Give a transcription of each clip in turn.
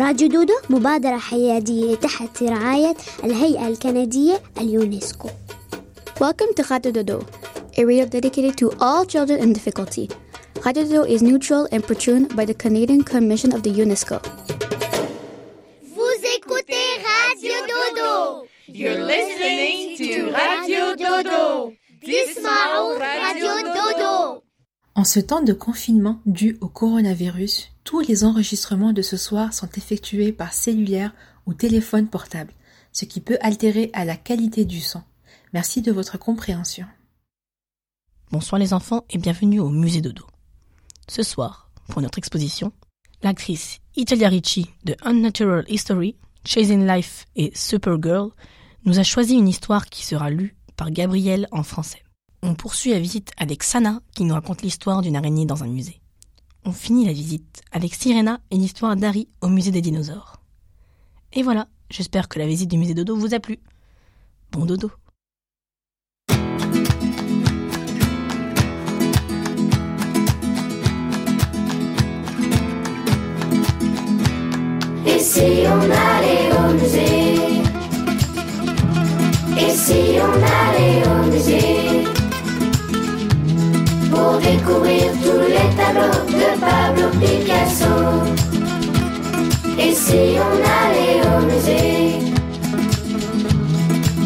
راديو دودو مبادرة حيادية تحت رعاية الهيئة الكندية اليونسكو Welcome to Radio Dodo, a radio dedicated to all children in difficulty. Radio Dodo is neutral and patroned by the Canadian Commission of the UNESCO. Vous écoutez Radio Dodo. You're listening to Radio Dodo. Dismao Radio Dodo. En ce temps de confinement dû au coronavirus, tous les enregistrements de ce soir sont effectués par cellulaire ou téléphone portable, ce qui peut altérer à la qualité du son. Merci de votre compréhension. Bonsoir les enfants et bienvenue au musée Dodo. Ce soir, pour notre exposition, l'actrice Italia Ricci de Unnatural History, Chasing Life et Supergirl nous a choisi une histoire qui sera lue par Gabriel en français. On poursuit la visite avec Sana qui nous raconte l'histoire d'une araignée dans un musée. On finit la visite avec Sirena et l'histoire d'Harry au musée des dinosaures. Et voilà, j'espère que la visite du musée Dodo vous a plu. Bon dodo Et si on allait au musée? Et si on allait découvrir tous les tableaux de Pablo Picasso. Et si on allait au musée?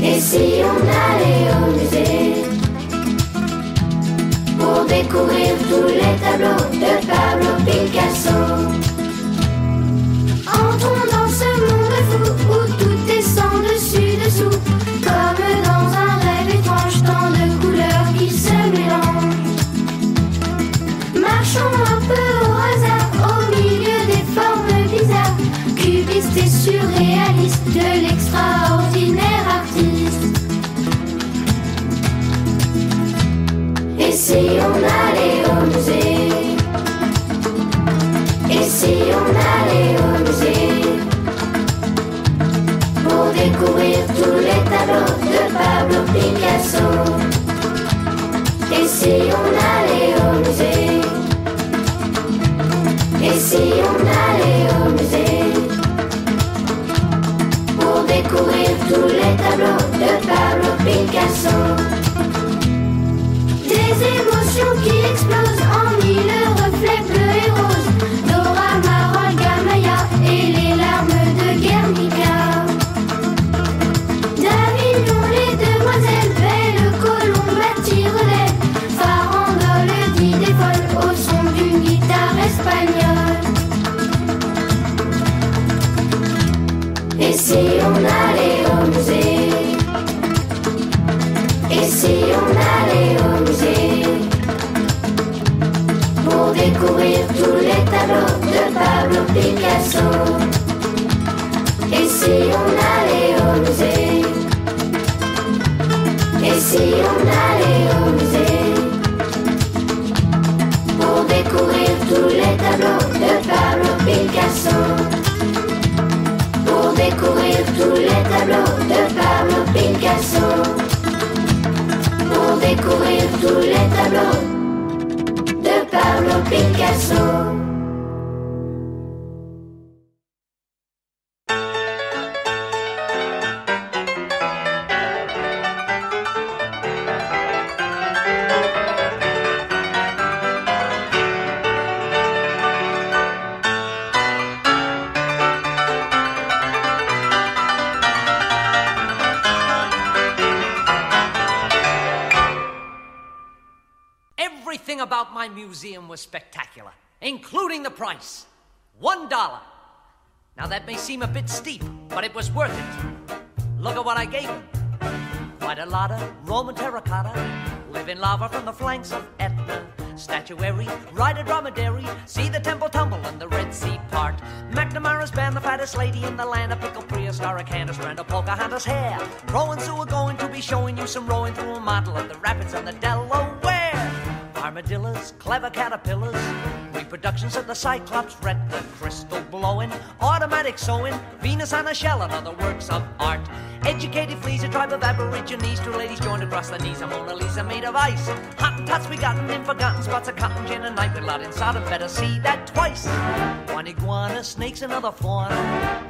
Et si on allait au musée? Pour découvrir tous les tableaux de Pablo Picasso Un peu au hasard, au milieu des formes bizarres, cubistes et surréalistes de l'extraordinaire artiste. Et si on allait au musée. Et si on allait au musée. Pour découvrir tous les tableaux de Pablo Picasso. Et si on allait au musée si on allait au musée Pour découvrir tous les tableaux de Pablo Picasso. Des émotions qui explosent en mille reflets bleus et découvrir tous les tableaux de Pablo Picasso price. One dollar. Now that may seem a bit steep, but it was worth it. Look at what I gave him. Quite a lot of Roman terracotta, living lava from the flanks of Etna. Statuary, ride a dromedary, see the temple tumble and the Red Sea part. McNamara McNamara's band, the fattest lady in the land, a pickle Prius, star, a Candace, Brenda, Pocahontas hair. Rowing Sue are going to be showing you some rowing through a model of the rapids on the Delaware. Armadillos, clever caterpillars, reproductions of the Cyclops, the crystal blowing, automatic sewing, Venus on a shell, and other works of art. Educated fleas, a tribe of aborigines, two ladies joined across the knees, a Mona Lisa made of ice. Hottentots begotten in forgotten spots of cotton gin and night with lot inside of better see that twice. One iguana, snakes, another fauna.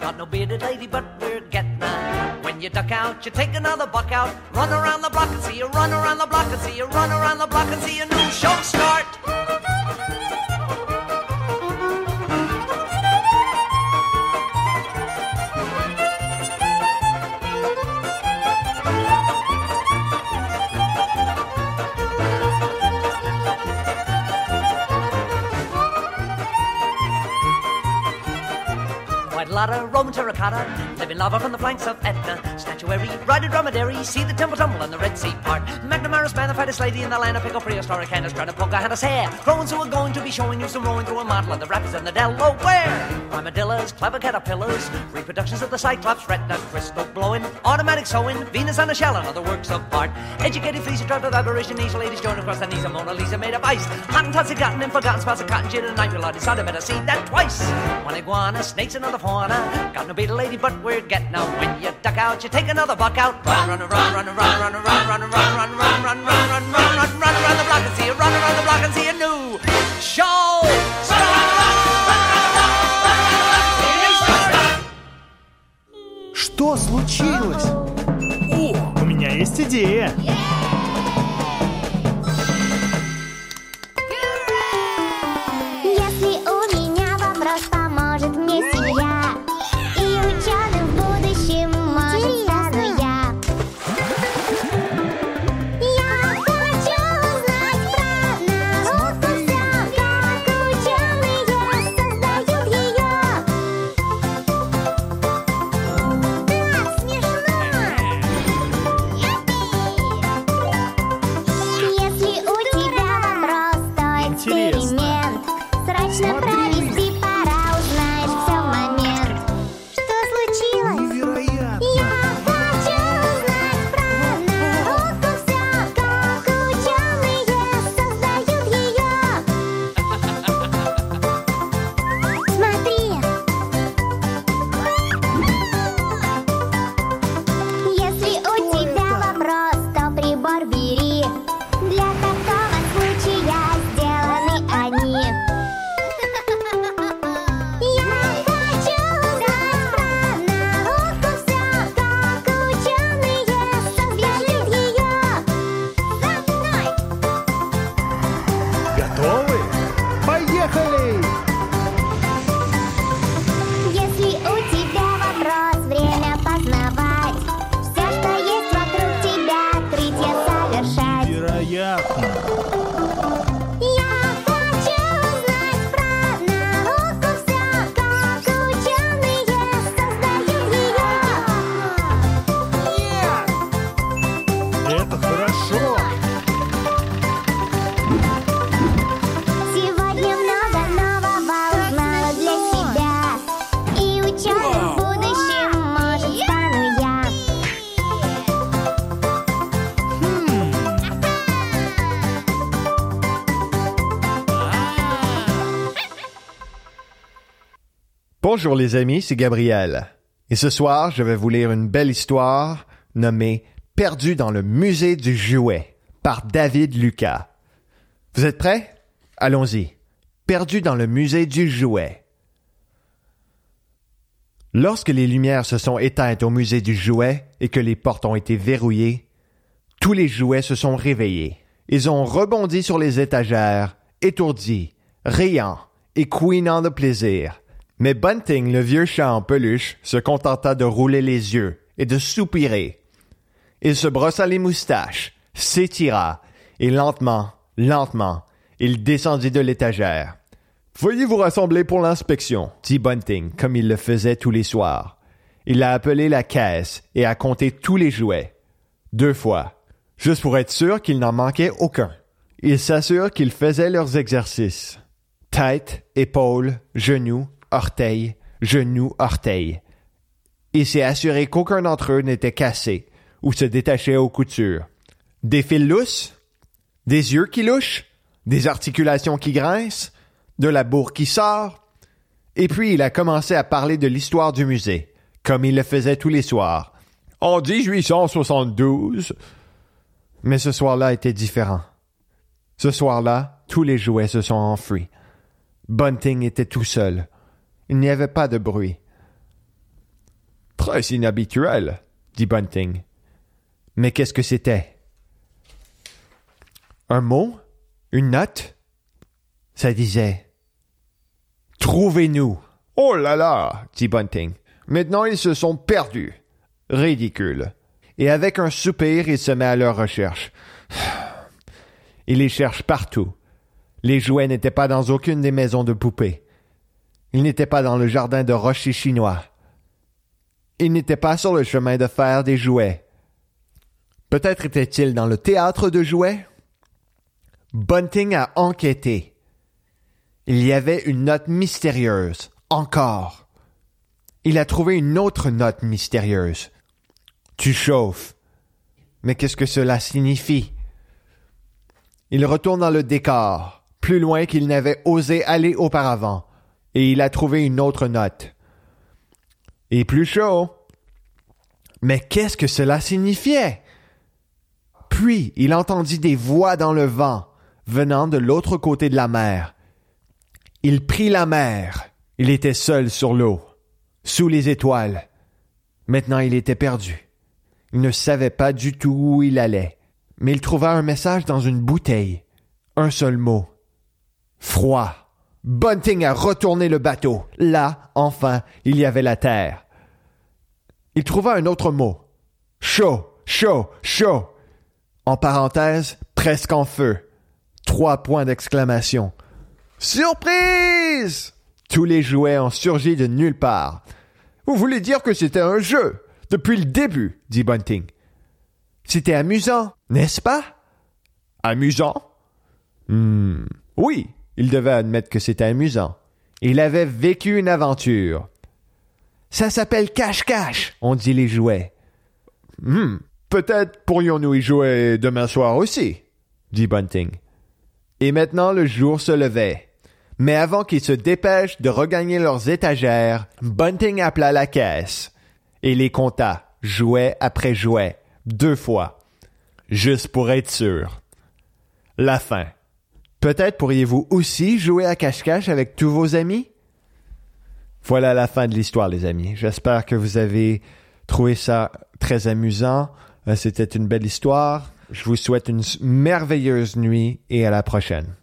Got no bearded lady, but we're getting. When you duck out, you take another buck out. Run around the block and see you, run around the block and see you, run around the block and see a new show start. Roman terracotta, living lava from the flanks of Etna. Statuary, riding dromedary, see the temple tumble and the Red Sea part. McNamara's man, the fattest lady in the land of pickle prehistoric Candace, trying to poke a Hannah's hair. Crows who are going to be showing you some rowing through a model of the rapids and the Delaware. Armadillos, clever caterpillars, reproductions of the Cyclops, retina, crystal blowing, automatic sewing, Venus on a shell and other works of art. Educated fleas, a tribe of aborigines, ladies joined across the knees of Mona Lisa made of ice. Hottentots have gotten in forgotten spots of cotton gin and night, blood decided better see that twice. One iguana, snakes, another fauna. Got no beetle lady, but we're getting out. When you duck out, you take another buck out. Run, run, run, run, run, run, run, run, run, run, run, run, run, run, run, run, run, run around the block and see you. Run around the block and see a new show. Что случилось? О, у меня есть идея. Если Bonjour les amis, c'est Gabriel. Et ce soir, je vais vous lire une belle histoire nommée Perdu dans le musée du jouet par David Lucas. Vous êtes prêts? Allons-y. Perdu dans le musée du jouet. Lorsque les lumières se sont éteintes au musée du jouet et que les portes ont été verrouillées, tous les jouets se sont réveillés. Ils ont rebondi sur les étagères, étourdis, riant et couinant de plaisir. Mais Bunting, le vieux chat en peluche, se contenta de rouler les yeux et de soupirer. Il se brossa les moustaches, s'étira, et lentement, lentement, il descendit de l'étagère. Veuillez vous rassembler pour l'inspection, dit Bunting, comme il le faisait tous les soirs. Il a appelé la caisse et a compté tous les jouets. Deux fois, juste pour être sûr qu'il n'en manquait aucun. Il s'assure qu'ils faisaient leurs exercices. Tête, épaules, genoux, orteils, genoux, orteils. Il s'est assuré qu'aucun d'entre eux n'était cassé ou se détachait aux coutures. Des fils lousses, des yeux qui louchent, des articulations qui grincent, de la bourre qui sort. Et puis il a commencé à parler de l'histoire du musée, comme il le faisait tous les soirs. En 1872. Mais ce soir-là était différent. Ce soir-là, tous les jouets se sont enfuis. Bunting était tout seul. Il n'y avait pas de bruit. Très inhabituel, dit Bunting. Mais qu'est-ce que c'était? Un mot? Une note? Ça disait Trouvez-nous. Oh là là, dit Bunting. Maintenant ils se sont perdus. Ridicule. Et avec un soupir, il se met à leur recherche. Il les cherche partout. Les jouets n'étaient pas dans aucune des maisons de poupées. Ils n'étaient pas dans le jardin de rochers chinois. Ils n'étaient pas sur le chemin de fer des jouets. Peut-être était-il dans le théâtre de jouets? Bunting a enquêté. Il y avait une note mystérieuse. Encore. Il a trouvé une autre note mystérieuse. Tu chauffes. Mais qu'est-ce que cela signifie? Il retourne dans le décor, plus loin qu'il n'avait osé aller auparavant, et il a trouvé une autre note. Et plus chaud. Mais qu'est-ce que cela signifiait? Puis il entendit des voix dans le vent, venant de l'autre côté de la mer. Il prit la mer. Il était seul sur l'eau, sous les étoiles. Maintenant il était perdu. Il ne savait pas du tout où il allait, mais il trouva un message dans une bouteille. Un seul mot. Froid. Bunting a retourné le bateau. Là, enfin, il y avait la terre. Il trouva un autre mot. Chaud, chaud, chaud. En parenthèse, presque en feu. Trois points d'exclamation. Surprise! Tous les jouets ont surgi de nulle part. Vous voulez dire que c'était un jeu? Depuis le début, dit Bunting. C'était amusant, n'est-ce pas? Amusant? Hmm. Oui, il devait admettre que c'était amusant. Il avait vécu une aventure. Ça s'appelle cache-cache, ont dit les jouets. Hmm. Peut-être pourrions-nous y jouer demain soir aussi, dit Bunting. Et maintenant le jour se levait. Mais avant qu'ils se dépêchent de regagner leurs étagères, Bunting appela la caisse et les compta, jouet après jouet, deux fois, juste pour être sûr. La fin. Peut-être pourriez-vous aussi jouer à cache-cache avec tous vos amis? Voilà la fin de l'histoire, les amis. J'espère que vous avez trouvé ça très amusant. Euh, c'était une belle histoire. Je vous souhaite une merveilleuse nuit et à la prochaine.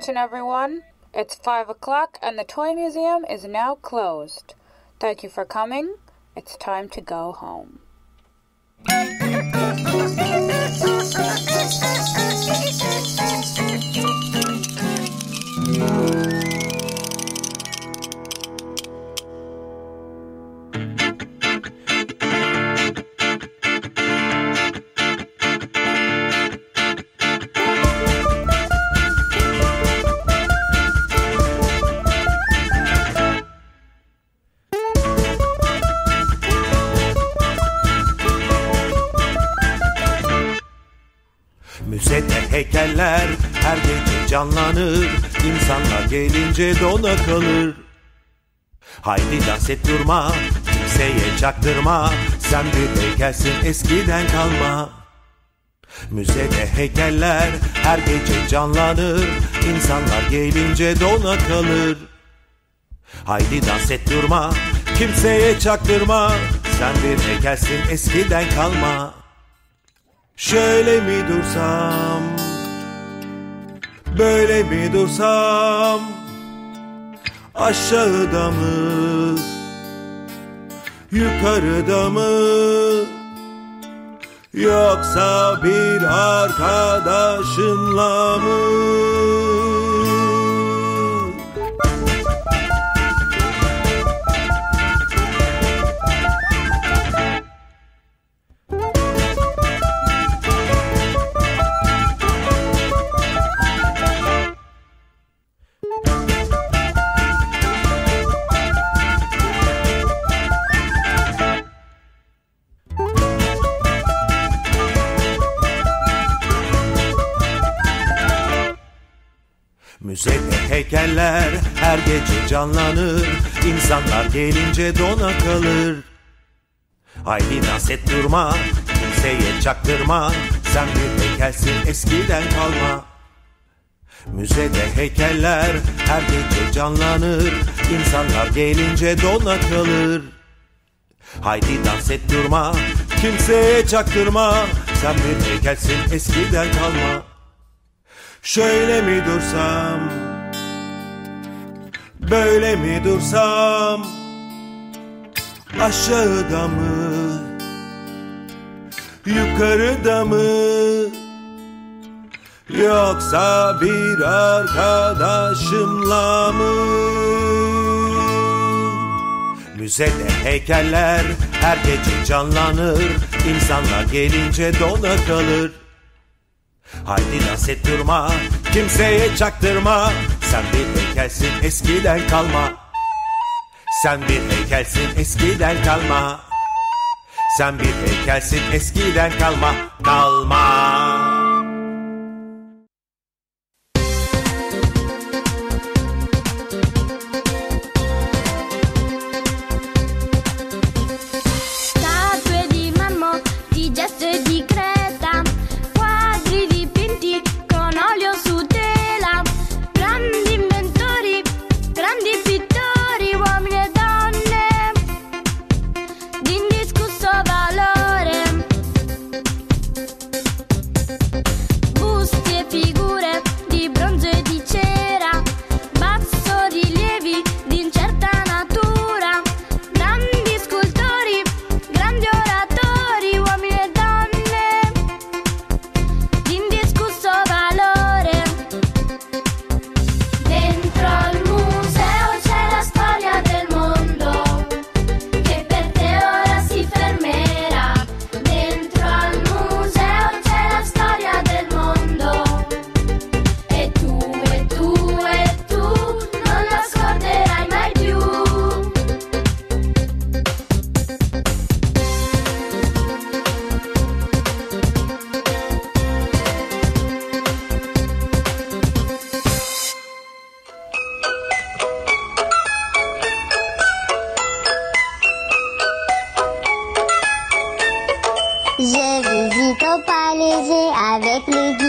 Attention everyone, it's 5 o'clock and the Toy Museum is now closed. Thank you for coming. It's time to go home. heykeller her gece canlanır İnsanlar gelince dona kalır. Haydi dans et durma Kimseye çaktırma. Sen bir heykelsin eskiden kalma. Müzede heykeller her gece canlanır. İnsanlar gelince dona kalır. Haydi dans et durma Kimseye çaktırma. Sen bir heykelsin eskiden kalma. Şöyle mi dursam Böyle mi dursam Aşağıda mı Yukarıda mı? Yoksa bir arkadaşınla mı Müzede heykeller her gece canlanır. İnsanlar gelince dona kalır. Haydi dans et durma Kimseye çaktırma. Sen bir heykelsin eskiden kalma. Müzede heykeller her gece canlanır. İnsanlar gelince dona kalır. Haydi dans et durma Kimseye çaktırma. Sen bir heykelsin eskiden kalma Şöyle mi dursam? Böyle mi dursam? Aşağıda mı? Yukarıda mı? Yoksa bir arkadaşımla mı? Müzede heykeller her gece canlanır. İnsanlar gelince dona kalır Haydi dans et durma Kimseye çaktırma. Sen bir heykelsin eskiden kalma. Sen bir heykelsin eskiden kalma. Sen bir heykelsin eskiden kalma. Kalma avec le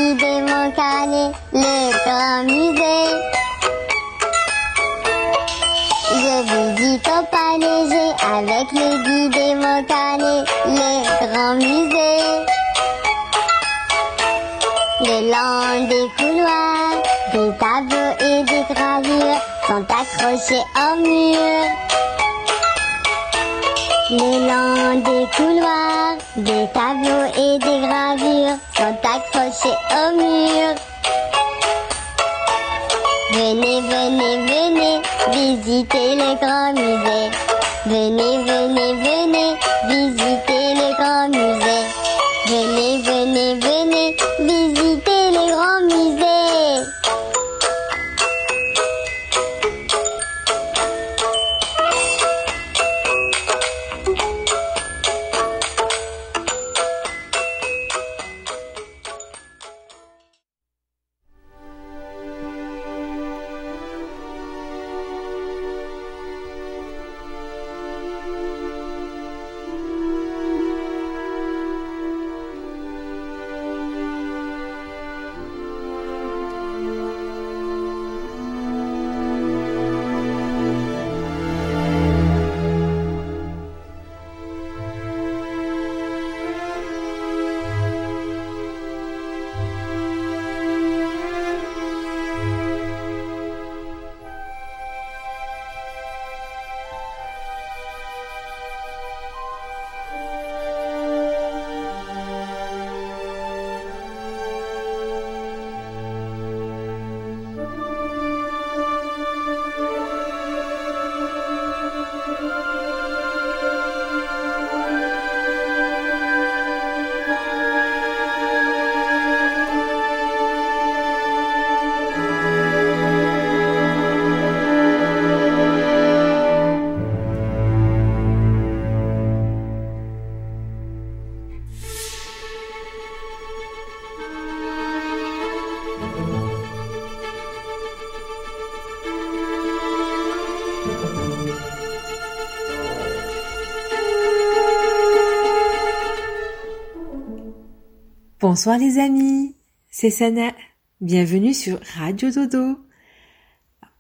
Bonsoir les amis, c'est Sana. Bienvenue sur Radio Dodo.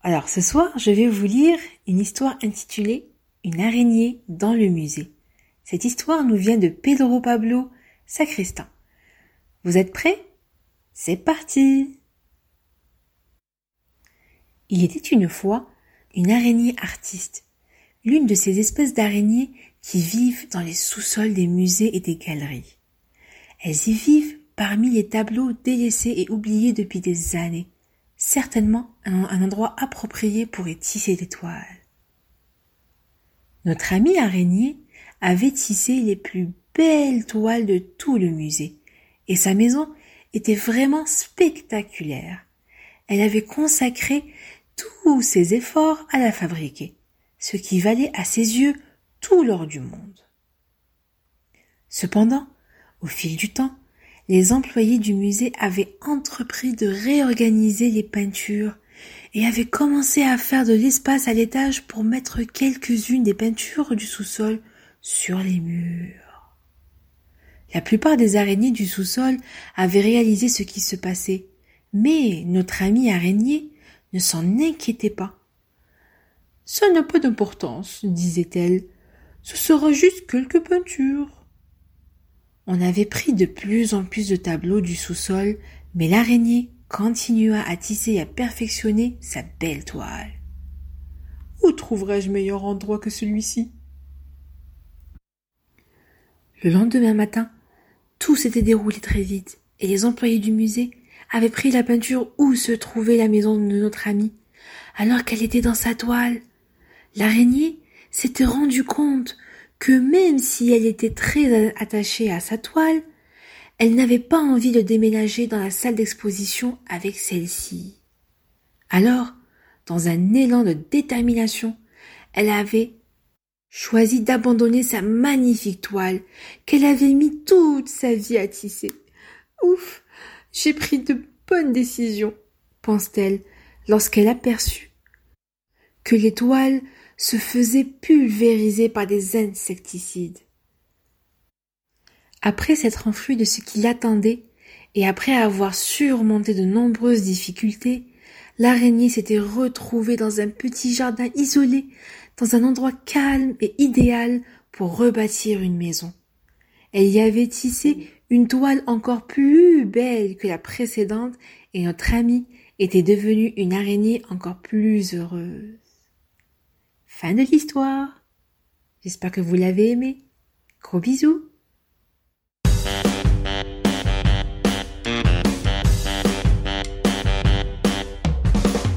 Alors ce soir, je vais vous lire une histoire intitulée Une araignée dans le musée. Cette histoire nous vient de Pedro Pablo Sacristan. Vous êtes prêts? C'est parti Il était une fois une araignée artiste, l'une de ces espèces d'araignées qui vivent dans les sous-sols des musées et des galeries. Elles y vivent parmi les tableaux délaissés et oubliés depuis des années, certainement un, endroit approprié pour y tisser des toiles. Notre ami araignée avait tissé les plus belles toiles de tout le musée, et sa maison était vraiment spectaculaire. Elle avait consacré tous ses efforts à la fabriquer, ce qui valait à ses yeux tout l'or du monde. Cependant, au fil du temps, les employés du musée avaient entrepris de réorganiser les peintures et avaient commencé à faire de l'espace à l'étage pour mettre quelques-unes des peintures du sous-sol sur les murs. La plupart des araignées du sous-sol avaient réalisé ce qui se passait, mais notre amie araignée ne s'en inquiétait pas. Ça n'a pas d'importance, disait-elle. Ce sera juste quelques peintures. On avait pris de plus en plus de tableaux du sous-sol, mais l'araignée continua à tisser et à perfectionner sa belle toile. Où trouverais-je meilleur endroit que celui-ci? Le lendemain matin, tout s'était déroulé très vite, et les employés du musée avaient pris la peinture où se trouvait la maison de notre amie, alors qu'elle était dans sa toile. L'araignée s'était rendue compte que même si elle était très attachée à sa toile, elle n'avait pas envie de déménager dans la salle d'exposition avec celle-ci. Alors, dans un élan de détermination, elle avait choisi d'abandonner sa magnifique toile qu'elle avait mis toute sa vie à tisser. Ouf, j'ai pris de bonnes décisions, pense-t-elle, lorsqu'elle aperçut que les toiles se faisaient pulvériser par des insecticides. Après s'être enfui de ce qui l'attendait, et après avoir surmonté de nombreuses difficultés, l'araignée s'était retrouvée dans un petit jardin isolé, dans un endroit calme et idéal pour rebâtir une maison. Elle y avait tissé une toile encore plus belle que la précédente, et notre amie était devenue une araignée encore plus heureuse. Fin de l'histoire. J'espère que vous l'avez aimé. Gros bisous.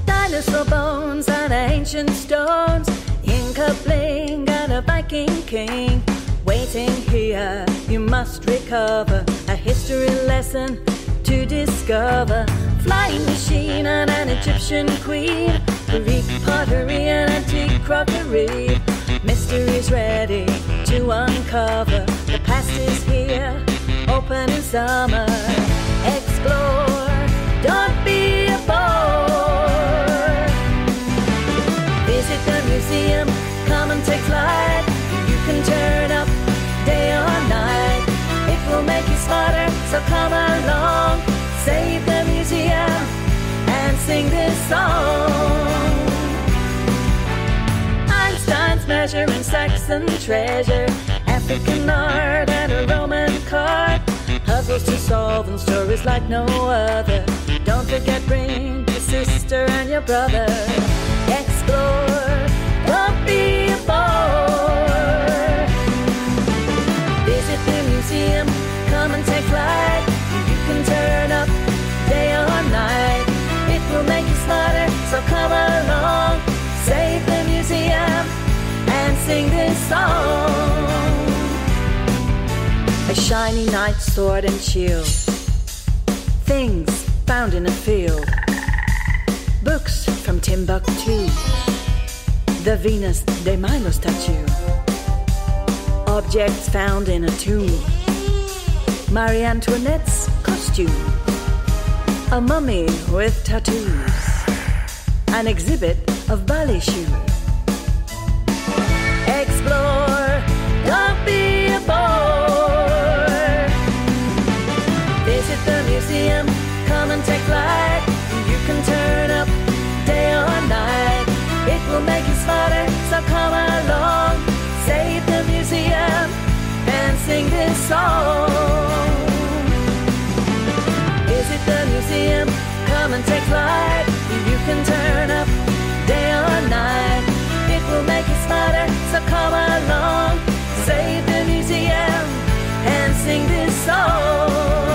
Dinosaur bones and ancient stones, Inca bling and a Viking king. Waiting here, you must recover a history lesson to discover. Flying machine and an Egyptian queen, Greek pottery and antique crockery. Mysteries ready to uncover. The past is here, open in summer. Explore, don't be a bore. Visit the museum, come and take flight. You can turn up day or night. It will make you smarter, so come along. Save the museum sing this song. Einstein's measuring Saxon treasure, African art and a Roman card. Puzzles to solve and stories like no other. Don't forget, bring your sister and your brother. Shiny knight sword and shield. Things found in a field. Books from Timbuktu. The Venus de Milo statue. Objects found in a tomb. Marie Antoinette's costume. A mummy with tattoos. An exhibit of ballet shoes. Explore, don't be a bore. The museum, come and take flight. You can turn up day or night. It will make you smarter, so come along. Save the museum and sing this song. Visit the museum, come and take flight. You can turn up day or night. It will make you smarter, so come along. Save the museum and sing this song.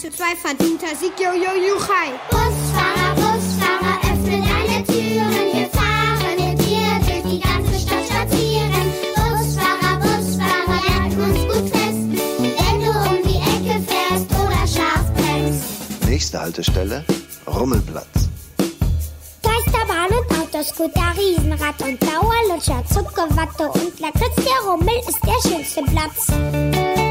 Zu 2, verdienter Sieg, jo, jo, juchai. Busfahrer, Busfahrer, öffne deine Türen. Wir fahren mit dir durch die ganze Stadt spazieren. Busfahrer, Busfahrer, halten uns gut fest. Wenn du um die Ecke fährst oder scharf bremst. Nächste Haltestelle Rummelplatz. Geisterbahn und Autoscooter, Riesenrad und Dauerlutscher, Zuckerwatte und Lakritz. Der Rummel ist der schönste Platz.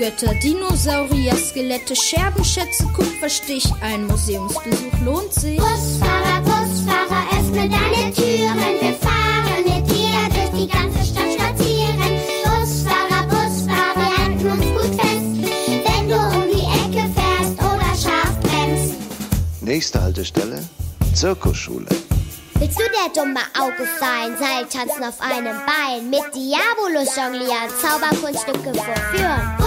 Götter, Dinosaurier, Skelette, Scherbenschätze, Kupferstich. Ein Museumsbesuch lohnt sich. Busfahrer, Busfahrer, öffne deine Türen. Wir fahren mit dir durch die ganze Stadt spazieren. Busfahrer, Busfahrer, wir halten uns gut fest. Wenn du um die Ecke fährst oder scharf bremst. Nächste Haltestelle Zirkusschule. Willst du der dumme Auge sein? Seiltanzen auf einem Bein, mit Diabolus jonglieren, Zauberkunststücke vorführen.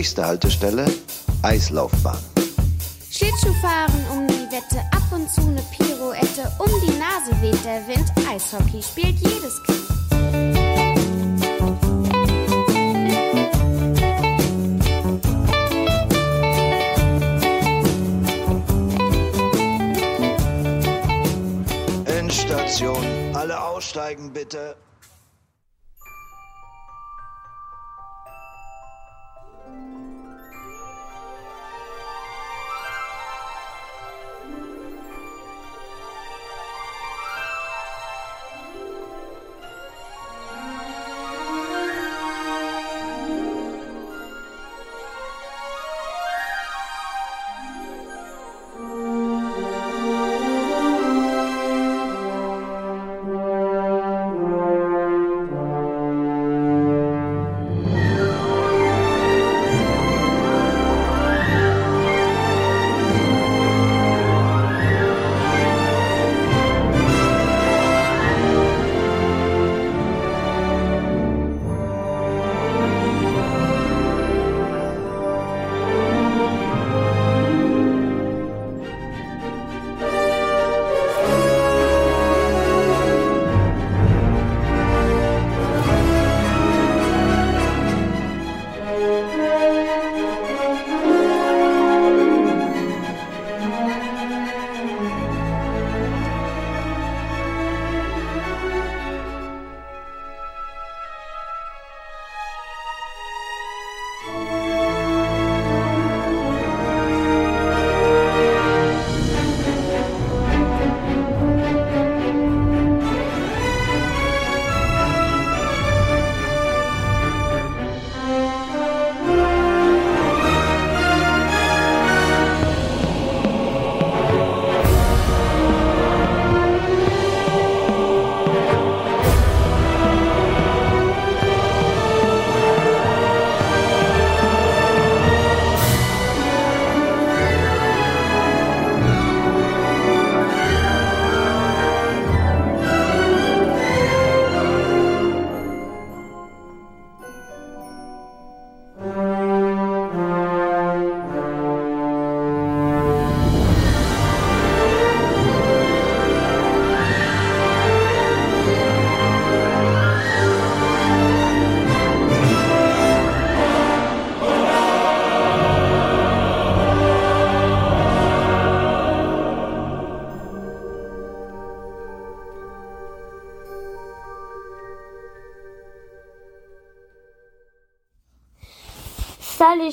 Nächste Haltestelle Eislaufbahn. Schlittschuhfahren um die Wette, ab und zu eine Pirouette. Um die Nase weht der Wind, Eishockey spielt jedes Kind. Aussteigen bitte.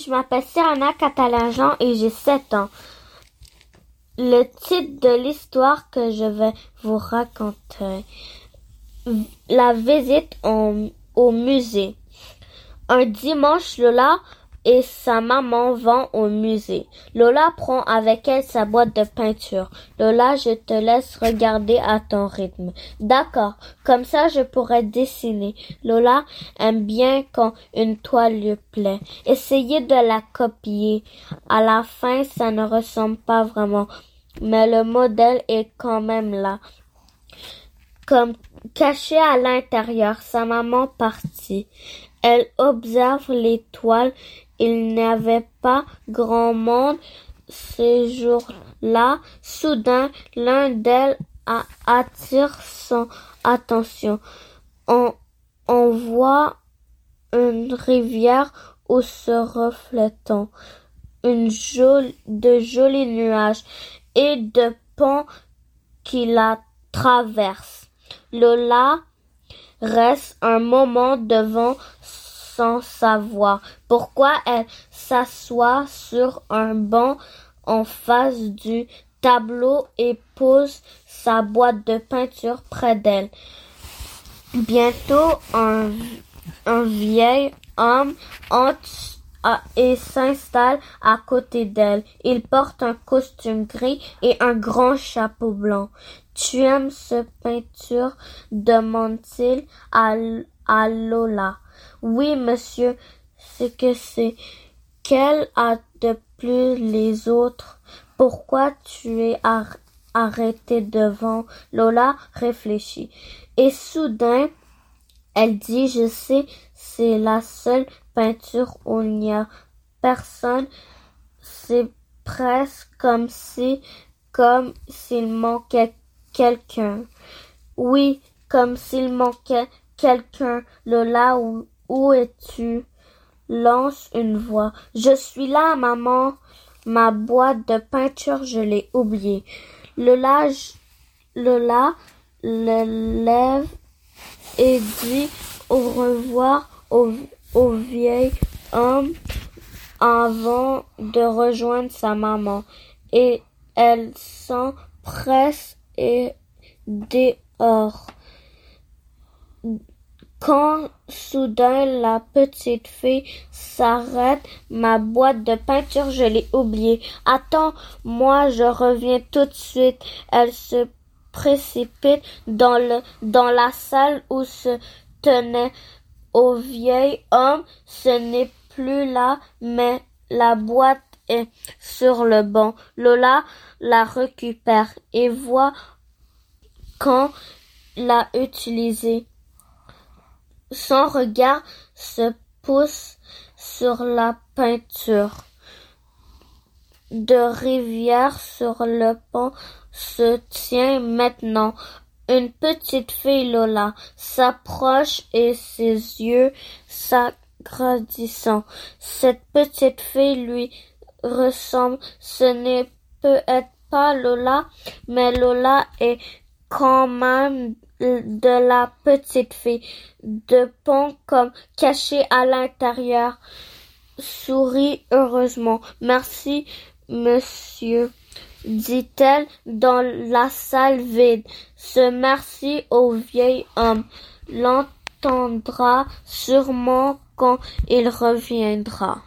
Je m'appelle Cyrana Catalan-Jean et j'ai 7 ans. Le titre de l'histoire que je vais vous raconter. La visite au musée. Un dimanche, Lola et sa maman vont au musée. Lola prend avec elle sa boîte de peinture. Lola, je te laisse regarder à ton rythme. D'accord, comme ça je pourrais dessiner. Lola aime bien quand une toile lui plaît. Essayez de la copier. À la fin, ça ne ressemble pas vraiment, mais le modèle est quand même là. Comme caché à l'intérieur, sa maman partit. Elle observe les toiles. Il n'y avait pas grand monde ces jours-là. Soudain, l'un d'elles attire son attention. On, on voit une rivière où se reflétant une jolie, de jolis nuages et de ponts qui la traversent. Lola reste un moment devant sans savoir pourquoi elle s'assoit sur un banc en face du tableau et pose sa boîte de peinture près d'elle? Bientôt, un, vieil homme entre et s'installe à côté d'elle. Il porte un costume gris et un grand chapeau blanc. Tu aimes ce peinture? demande-t-il à, à Lola. Oui, monsieur, c'est que c'est. Quel a de plus les autres? Pourquoi tu es ar- arrêté devant? Lola? Réfléchit. Et soudain, elle dit, je sais, c'est la seule peinture où il n'y a personne. C'est presque comme si, comme s'il manquait quelqu'un. Oui, comme s'il manquait quelqu'un. Lola, où es-tu? Lance une voix. Je suis là, maman. Ma boîte de peinture, je l'ai oubliée. Le lève et dit au revoir au, au vieil homme avant de rejoindre sa maman. Et elle s'empresse et dehors. Quand soudain la petite fille s'arrête, ma boîte de peinture, je l'ai oubliée. Attends, moi je reviens tout de suite. Elle se précipite dans le dans la salle où se tenait au vieil homme. Ce n'est plus là, mais la boîte est sur le banc. Lola la récupère et voit quand l'a utilisée. Son regard se pousse sur la peinture de rivière sur le pont se tient maintenant. Une petite fille Lola s'approche et ses yeux s'agrandissant. Cette petite fille lui ressemble. Ce n'est peut-être pas Lola, mais Lola est quand même de la petite fille de pont comme cachée à l'intérieur. Sourit heureusement. Merci, monsieur, dit-elle dans la salle vide. Ce merci au vieil homme l'entendra sûrement quand il reviendra.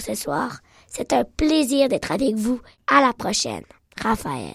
Ce soir. C'est un plaisir d'être avec vous. À la prochaine. Raphaël.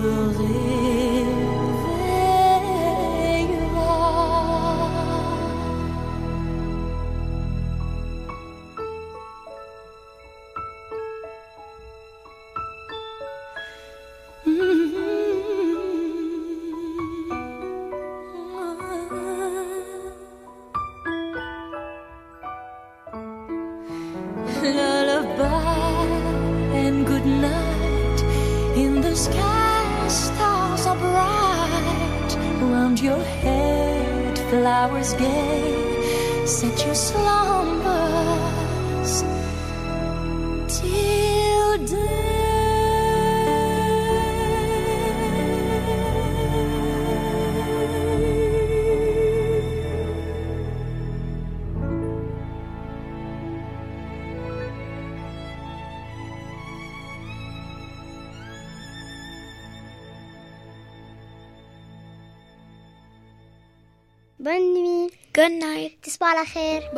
tu خير.